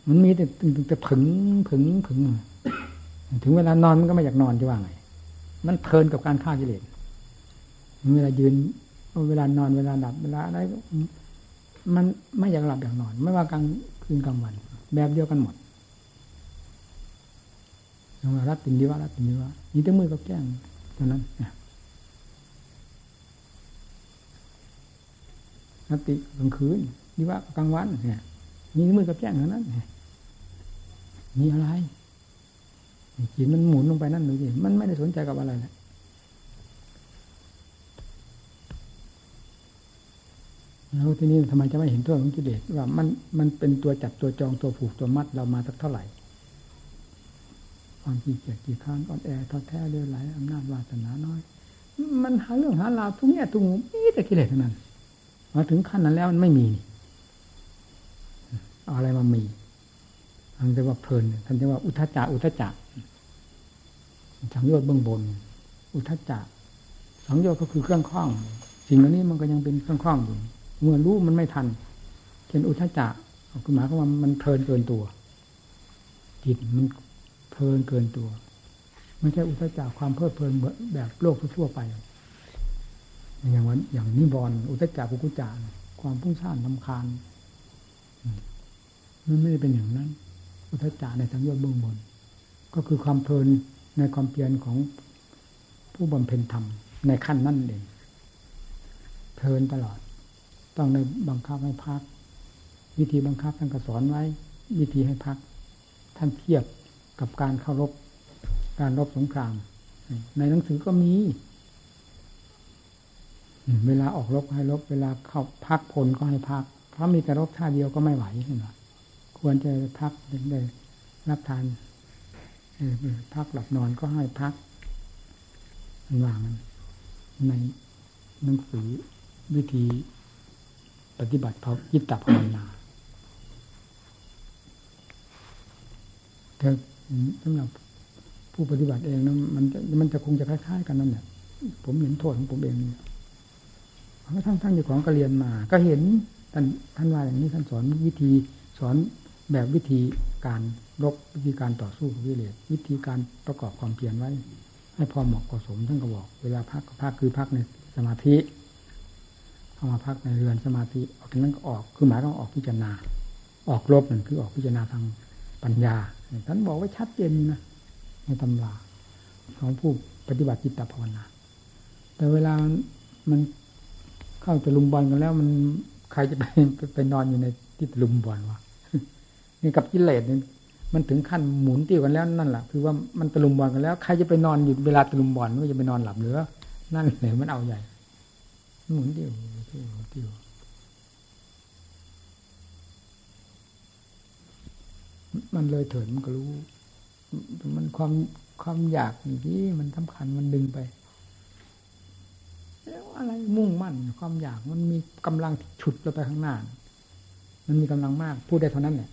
มันมีแต่แต่ผึงผึงผึงถึงเวลานอนมันก็ไม่อยากนอนจะว่าไง มันเพลินกับการฆ่ากิเลสเวลายืน เวลานอนเวลาหลับเวลาอะไรมันไม่อยากหลับอยากนอน ไม่ว่ากลางคืนกลางวัน แบบเดียวกันหมดรัดตินดีว่ารัดตินดีว่านี่ตั้งมือกับแก้งเท่านั้นนัติกลางคืนดีว่ากลางวันเนี่ยมีมือกับแจ้งเท่านั้นมีอะไร จิตมันหมุนลงไปนั่นเลยสิมันไม่ได้สนใจกับอะไรเลยแล้วที่นี่ทำไมจะไม่เห็นโทษของกิเลสว่ามันมันเป็นตัวจับตัวจองตัวผูกตัวมัดเรามาสักเท่าไหร่ความขี้เกียจขี้ข้านอ่อนแอท้อแท้เรื่อยไหลอำนาจวาสนาน้อย มันหาเรื่องหาราวทุกแง่ยทุกมุมนี่แต่กิเลสเท่านั้นมาถึงขั้นนั้นแล้วมันไม่มีเอาอะไรมามีท่านจะว่าเพลินท่านจะว่าอุทจจะอุทจจะ สังโยชน์เบื้องบน อุทจจะสังโยชน์ก็คือเครื่องข้อง สิ่งเหล่านี้มันก็ยังเป็นเครื่องข้องอยู่เมื่อรู้มันไม่ทันเช่นอุทจจะคือหมายความว่ามันเพลินเกินตัว จิตมันเพลินเกินตัวไม่ใช่อุทจจะความเพลิดเพลินแบบโลกทั่วไป อย่างวันอย่างนิบอนอุทจจะกุกุจาความพุ่งซ่านลำคาญมันไม่ได้เป็นอย่างนั้น อุทจจะในสังโยชน์เบื้องบน ก็คือความเพลิน ในความเพียรของผู้บำเพ็ญธรรมในขั้นนั่นเองเพลินตลอด ต้องในบังคับให้พัก วิธีบังคับท่านก็สอนไว้ วิธีให้พัก ท่านเทียบกับการเข้ารบการรบสงคราม ในหนังสือก็มี เวลาออกรบให้รบ เวลาเข้าพักพลก็ให้พัก เพราะมีแต่รบท่าเดียวก็ไม่ไหวเห็นไหมควรจะพักได้รับทาน พักหลับนอนก็ให้พักวางในหนังสือวิธีปฏิบัติพยิตตภาวนาแต่สำหรับผู้ปฏิบัติเองนะมันจะมันจะคงจะคล้ายๆกันนั่นแหละผมเห็นโทษของผมเองเพราะทั้งทั้งอยู่ของก็เรียนมา ก็เห็นท่านท่านว่าอย่างนี้ท่านสอนวิธีสอนแบบวิธี การรบวิธีการต่อสู้กับวิเลศวิธีการประกอบความเพียรไว้ ให้พอเหมาะพอสมท่านก็บอก เวลาพักก็พักคือพักในสมาธิเข้ามาพักในเรือนสมาธิออกจากนั้นก็ออกคือหมายต้องออกพิจารณา ออกรบนั่นคือออกพิจารณาทางปัญญาท่านบอกไว้ชัดเจนนะในตำราของผู้ปฏิบัติจิตภาวนา แต่เวลามันเข้าตะลุมบอลกันแล้วมันใครจะไปไปนอนอยู่ในที่ลุมบอลวะ นี่กับกิเลสนี่มันถึงขั้นหมุนติ้วกันแล้วนั่นแหละคือว่ามันตะลุมบอลกันแล้วใครจะไปนอนอยู่เวลาตะลุมบอลมันก็จะไปนอนหลับหรือนั่นเลยมันเอาใหญ่ หมุนติ้วติ้วติ้วมันเลยเถิดมันก็รู้ มันความความอยากนี่มันสำคัญมันดึงไปแล้วอะไรมุ่งมั่น ความอยากมันมีกำลังฉุดเราไปข้างหน้า มันมีกำลังมาก พูดได้เท่านั้นแหละ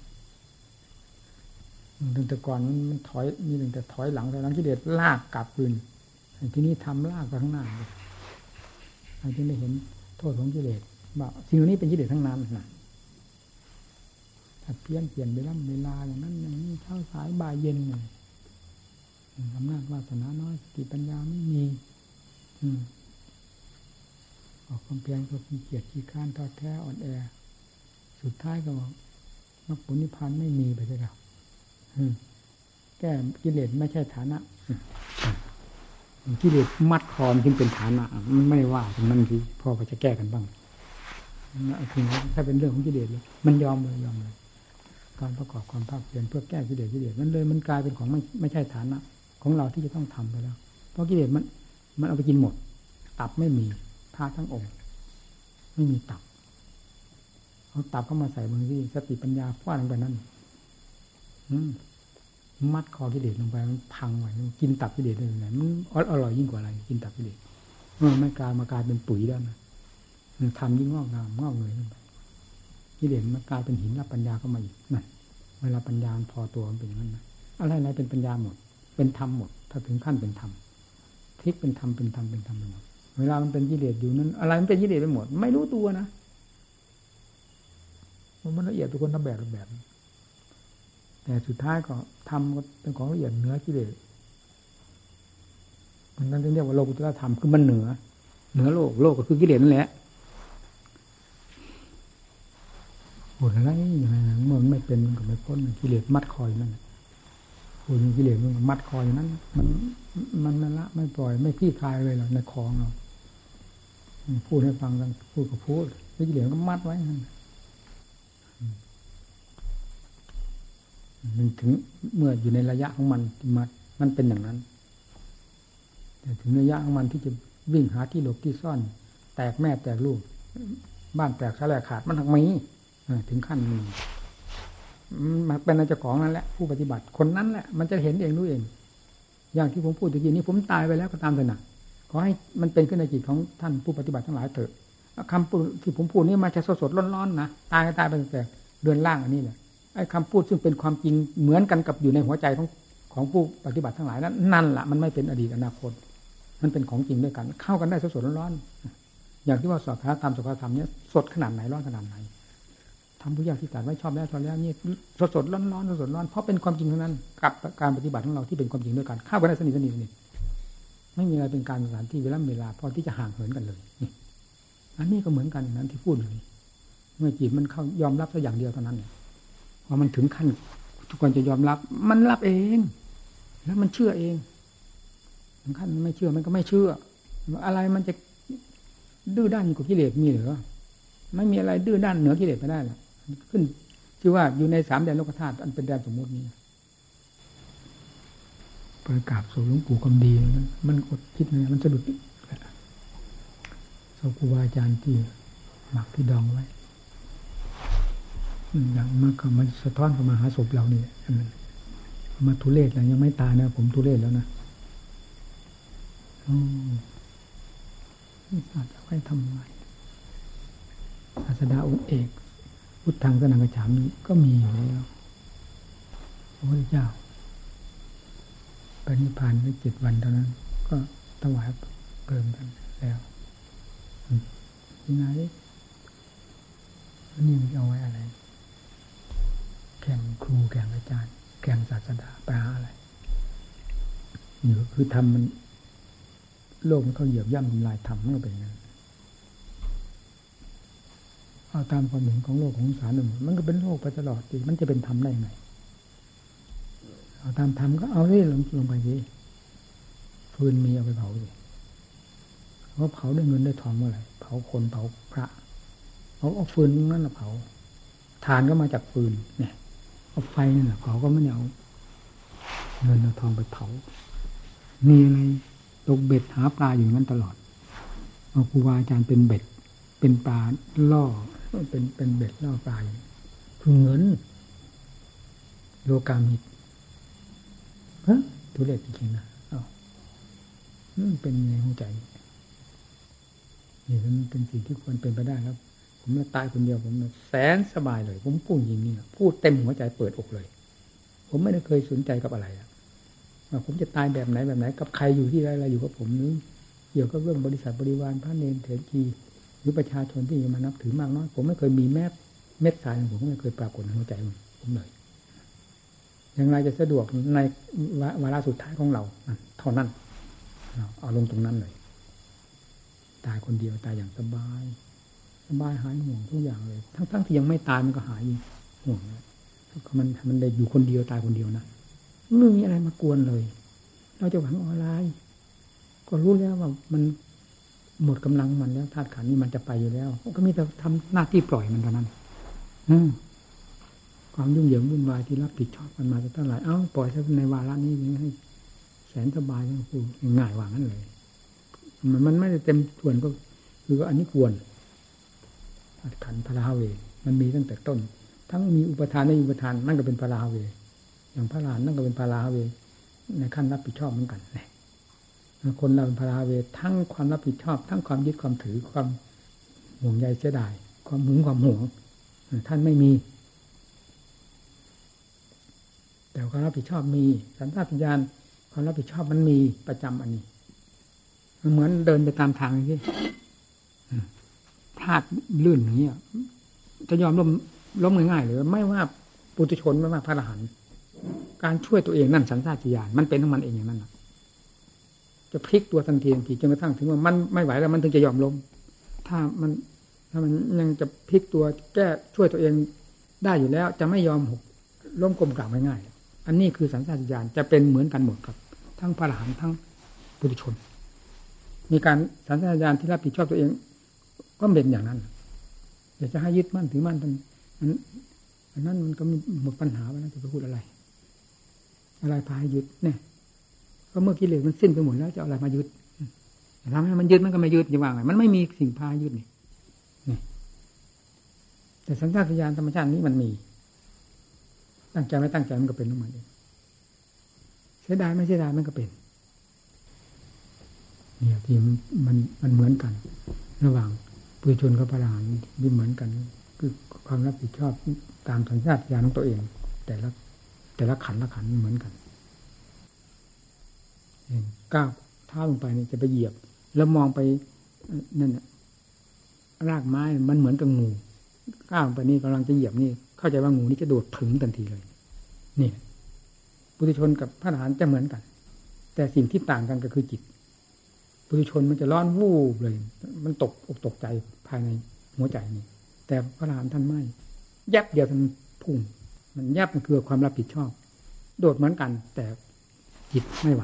ตั้งแต่ก่อนมันถอยมีตั้งแต่ถอยหลังแต่หลังกิเลสลากกลับคืนที่นี้ทำลากไปข้างหน้าเราจึงได้เห็นโทษของกิเลสว่าสิ่งเหล่านี้เป็นกิเลสทั้งนั้นนะถ้าเปลี่ยนเปลี่ยนเวลาเวลาอย่างนั้นอย่างนี้เช้าสายบ่ายเย็นเลยอำนาจวาสนาน้อยสติปัญญาไม่มี อืมออกความเพียรก็ขี้เกียจขี้ข้านทอดแท้อ่อนแอ สุดท้ายก็บอกมรรคผลนิพพานไม่มีไปเลยครับ แก้กิเลสไม่ใช่ฐานะกิเลสมัดคอมจึงเป็นฐานะมันไม่ว่าตรงนั้นที่พ่อก็จะแก้กันบ้างถ้าเป็นเรื่องของกิเลสเลยมันยอมเลยยอมเลยการประกอบความภาคเพียรเพื่อแก้กิเลสกิเลสมันเลยมันกลายเป็นของไม่ไม่ใช่ฐานะ ของเราที่จะต้องทำไปแล้ว เพราะกิเลสมันมันเอาไปกินหมด ตับไม่มีพาทั้งองค์ ไม่มีตับเอาตับเข้ามาใส่บางที่สติปัญญาฟาดลงไปนั่น มัดคอกิเลสลงไปมันพังไว้กินตับกิเลสได้ยังไงมันอร่อยยิ่งกว่าอะไร กินตับกิเลสมันไม่กลายมากลายเป็นปุ๋ยแล้วนะมันทำยิ่งงอกงามงอกเงยขึ้นไปกิเลสมันกลายเป็นหินรับปัญญาเข้ามาอีกนั่นเวลาปัญญาพอตัวมันเป็นอย่างนั้นนะอะไรอะไรเป็นปัญญาหมด เป็นธรรมหมด ถ้าถึงขั้นเป็นธรรมทิกเป็นธรรมเป็นธรรมเป็นธรรมไปหมดเวลามันเป็นกิเลสอยู่นั้น อะไรมันเป็นกิเลสไปหมด ไม่รู้ตัวนะมันละเอียดทุกคนทำแบบแบบ แต่สุดท้ายก็ทำเป็นของละเอียดเหนือกิเลสมันนั่นเรียกว่าโลกุตตรธรรมคือมันเหนือ เหนือโลกโลกก็คือกิเลสนั่นแหละโหดอะไรอย่างไรเมื่อมันไม่เป็นมันก็ไม่พ้นกิเลสมัดคอยนั่นพูดกิเลสมันมัดคอยนั้น มันมันไม่ละไม่ปล่อย ไม่ขี้คลายเลยหรอกในคองเราพูดให้ฟังกันพูดก็พูดกิเลสก็มัดไว้นั่น มันถึงเมื่ออยู่ในระยะของมันมันมันเป็นอย่างนั้น แต่ถึงระยะของมันที่จะวิ่งหาที่หลบที่ซ่อน แตกแม่แตกลูก บ้านแตกสลายขาดมันทั้งมีถึงขั้นมีมันเป็นอาจของนั่นแหละผู้ปฏิบัติคนนั้นแหละมันจะเห็นเองรู้เอง อย่างที่ผมพูดตะกี้นี้ผมตายไปแล้วก็ตามสนะขอให้มันเป็นขึ้นในจิตของท่านผู้ปฏิบัติทั้งหลายเถอะคำที่ผมพูดนี้มาจะสดสดร้อนๆนะตายก็ตายไปแต่เดือนล่างอันนี้แหละ ไอ้คำพูดซึ่งเป็นความจริงเหมือนกันกับอยู่ในหัวใจของของผู้ปฏิบัติทั้งหลายนั้นนั่นแหละมันไม่เป็นอดีตอนาคต มันเป็นของจริงด้วยกัน เข้ากันได้สดสดร้อนๆอย่างที่ว่าสอบคาธรรมสอบคาธรรมเนี้ยสดขนาดไหนร้อนขนาดไหนทำผู้ยากที่ตัดไว้ชอบแล้วชอบแล้วนี่สดสดร้อนร้อนสดสดร้อนเพราะเป็นความจริงเท่านั้น กับการปฏิบัติของเราที่เป็นความจริงด้วยกันเข้ากันได้สนิทสนิทสนิทไม่มีอะไรเป็นการสถานที่เวลาเวลาพอที่จะห่างเหินกันเลยนี่อันนี้ก็เหมือนกันนั้นที่พูดเลยเมื่อจิตมันเข้ายอมรับสักอย่างเดียวเท่านั้นเนี่ย พอมันถึงขั้น ทุกคนจะยอมรับ มันรับเอง แล้วมันเชื่อเองถึงขั้นไม่เชื่อมันก็ไม่เชื่อ อะไรมันจะดื้อด้านกับกิเลสมีหรือไม่มีอะไรดื้อด้านเหนือกิเลสไม่ได้หรอกขึ้นชื่อว่าอยู่ในสามแดนโลกธาตุอันเป็นแดนสมมตินี้ประกาศสู่หลวงปู่คำดีมันมันกดคิดเลยมันสะดุดสครูบาอาจารย์ที่หมักที่ดองไว้ อย่างมากก็มันสะท้อนเข้ามาหาศพเราเนี่ยมันมาทุเรศแล้วยังไม่ตายนะผมทุเรศแล้วนะอศาสตร์ไว้ทำไมศาสดาองค์เอก พุทธังสนังกระฉามนี้ก็มีอยู่แล้วพระพุทธเจ้าปณิพานไปเจ็ดวันเท่านั้น ก็ถวายเกินกันแล้วยังไงนี่มันเอาไว้อะไร แข่งครูแข่งอาจารย์ แข่งศาสดาปลาอะไรนี่คือทำมัน โลกมันเขาเหยียบย่ำทำลายทำมันก็เป็นอย่างนั้นเอาตามความเห็นของโลกของสารหนึ่งมันก็เป็นโลกไปตลอดดีมันจะเป็นธรรมได้ไงเอาตามธรรมก็เอาเรื่ลงลงไปสิฟืนมีเอาไปเผาสิเพราะเผาด้วยเงินด้วยทองเมื่อไหร่เผาคนเผาพระเอาเอาฟืนนั่นแหละเผาทานก็มาจากฟืนเนี่ย เอาไฟนั่นแหละเผาก็ไม่เอาเงินเอาทองไปเผามีอะไรตกเบ็ดหาปลาอยู่นั้นตลอดเอาครูบาอาจารย์เป็นเบ็ด เป็นปลาล่อเป็นเป็นเบ็ดล่อปลาคือเงิน โลกามิตฮะทุเรศจริงๆนะอ้าเป็นในหัวใจนี่มันเป็นสิ่งที่ควรเป็นไปได้ครับ ผมละตายคนเดียวผมแสนสบายเลย ผมพูดอย่างนี้พูดเต็มหัวใจเปิดอกเลย ผมไม่ได้เคยสนใจกับอะไรว่าผมจะตายแบบไหนแบบไหน กับใครอยู่ที่ไรอะไรอยู่กับผมนึกเกี่ยวกับเรื่องบริษัทบริวารพระเนรเถรจีหรือประชาชนที่มานับถือมากน้อยผมไม่เคยมีแม้เม็ดสายของผมไม่เคยปรากฏในหัวใจผมเลยอย่างไรจะสะดวกในวาระสุดท้ายของเราเท่านั้นเอาลงตรงนั้นเลยตายคนเดียวตายอย่างสบาย สบายหายห่วงทุกอย่างเลย ทั้งๆที่ยังไม่ตายมันก็หายห่วงแล้วมันมันได้อยู่คนเดียวตายคนเดียวนะไม่มีอะไรมากวนเลย เราจะหวังอะไรก็รู้แล้วว่ามันหมดกำลังมันแล้วธาตุขันนี้มันจะไปอยู่แล้ว ก็มีแต่ทำหน้าที่ปล่อยมันเท่านั้น อืความยุ่งเหยิงวุ่นวายที่รับผิดชอบกันมาจะเท่าไหร่เอ้าปล่อยซะในวาระนี้ให้แสนสบายทั้งคู่ง่ายว่างั้นเลย มันมันไม่ได้เต็มส่วนก็ คืออันนี้ควร ขันพระราเว มันมีตั้งแต่ต้น ทั้งมีอุปทานในอุปทานนั่นก็เป็นพระราเว อย่างพระลานนั่นก็เป็นพระราเว ในขั้นรับผิดชอบเหมือนกันเนี่ยคนเราเป็นพราเว ทั้งความรับผิดชอบ ทั้งความยึดความถือความห่วงใยเสียดาย ความหึงความห่วงท่านไม่มี แต่ความรับผิดชอบมีสัญชาตญาณความรับผิดชอบมันมีประจำอันนี้มันเหมือนเดินไปตามทางที่ พลาดลื่นอย่างนี้จะยอมล้มล้มง่ายๆหรือไม่ว่าปุถุชนไม่ว่าพระอรหันต์การช่วยตัวเองนั่นสัญชาตญาณมันเป็นของมันเองอย่างนั้นนะจะพลิกตัวทันทีทันทีจนกระทั่งถึงว่ามันไม่ไหวแล้วมันถึงจะยอมล้มถ้ามันถ้ามันยังจะพลิกตัวแก้ช่วยตัวเองได้อยู่แล้ว จะไม่ยอมหกล้มกลมกล่าวง่ายๆอันนี้คือสัญชาตญาณจะเป็นเหมือนกันหมดครับ ทั้งพระอรหันต์ทั้งปุถุชน มีการสัญชาตญาณที่รับผิดชอบตัวเอง ก็เป็นอย่างนั้นอยากจะให้ยึดมั่นถือมั่นมันอันนั้นมันก็หมดปัญหาไปแล้วจะไปพูดอะไร อะไรพาให้ยึดเนี่ยก็เมื่อกิเลสมันสิ้นไปหมดแล้วจะอะไรมายึดทำให้มันยึดมันก็ไม่ยึดจะว่าไงมันไม่มีสิ่งพายึดนี่นี่แต่สัญชาตญาณธรรมชาตินี้มันมี ตั้งใจไม่ตั้งใจมันก็เป็นของมันเองเสียดายไม่เสียดายมันก็เป็นเนี่ยที่มันมันเหมือนกัน ระหว่าง ปุถุชนกับพระอรหันต์ที่เหมือนกัน คือความรับผิดชอบตามสัญชาตญาณของตัวเอง แต่ละแต่ละขันละขันเหมือนกันก้าวเท้าลงไปนี่จะไปเหยียบ แล้วมองไปนั่นรากไม้มันเหมือนกับงูก้าวลงไปนี่กำลังจะเหยียบนี่ เข้าใจว่างูนี่จะโดดถึงทันทีเลย นี่ปุถุชนกับพระอรหันต์จะเหมือนกัน แต่สิ่งที่ต่างกันก็คือจิต ปุถุชนมันจะร้อนวูบเลย มันตกอกตกใจภายในหัวใจนี่แต่พระรหันต์ท่านไม่ ยับเดียวท่านพุ่งมันยับมันคือความรับผิดชอบ โดดเหมือนกัน แต่จิตไม่ไหว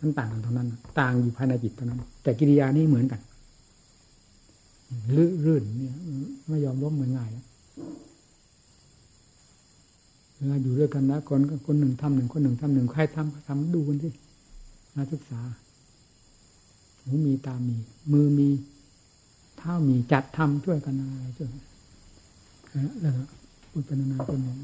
นั่นต่างกันเท่านั้น ต่างอยู่ภายในจิตเท่านั้น แต่กิริยานี่เหมือนกันลื่นเนี่ยไม่ยอมล้มเหมือนง่ายเวลาอยู่ด้วยกันนะคนคนหนึ่งทำหนึ่งคนหนึ่งทำหนึ่งใครทำทำดูกันสิมาศึกษา หูมีตามี มือมีเท้ามีจัดทำช่วยกันอะไรช่วยแล้วพูดเป็นนานาเป็นอย่าง